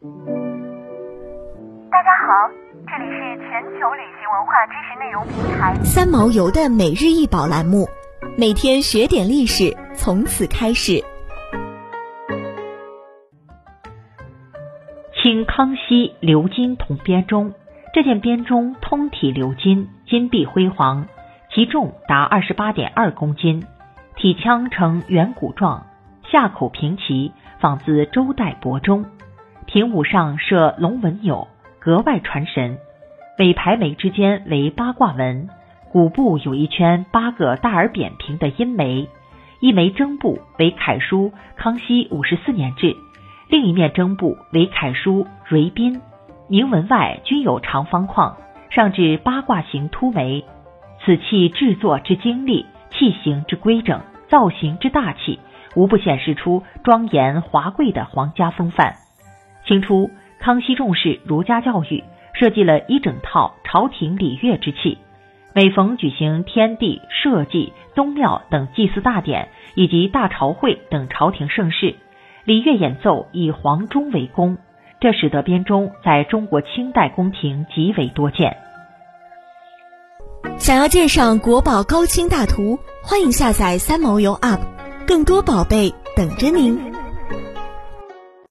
大家好，这里是全球旅行文化知识内容平台三毛游的每日一宝栏目，每天学点历史，从此开始。清康熙鎏金铜编钟，这件编钟通体鎏金，金碧辉煌，其重达二十八点二公斤，体腔呈圆鼓状，下口平齐，仿自周代帛钟。屏舞上设龙纹钮，格外传神。每排眉之间为八卦纹，鼓部有一圈八个大而扁平的阴眉，一枚针部为楷书“康熙五十四年制”。另一面征部为楷书“瑞宾”，铭文外均有长方框，上至八卦形凸眉。此器制作之精丽，器形之规整，造型之大气，无不显示出庄严华贵的皇家风范。清初，康熙重视儒家教育，设计了一整套朝廷礼乐之器。每逢举行天地、社稷、宗庙等祭祀大典，以及大朝会等朝廷盛事。礼乐演奏以黄钟为宫，这使得编钟在中国清代宫廷极为多见。想要鉴赏国宝高清大图，欢迎下载三毛游 App，更多宝贝等着您。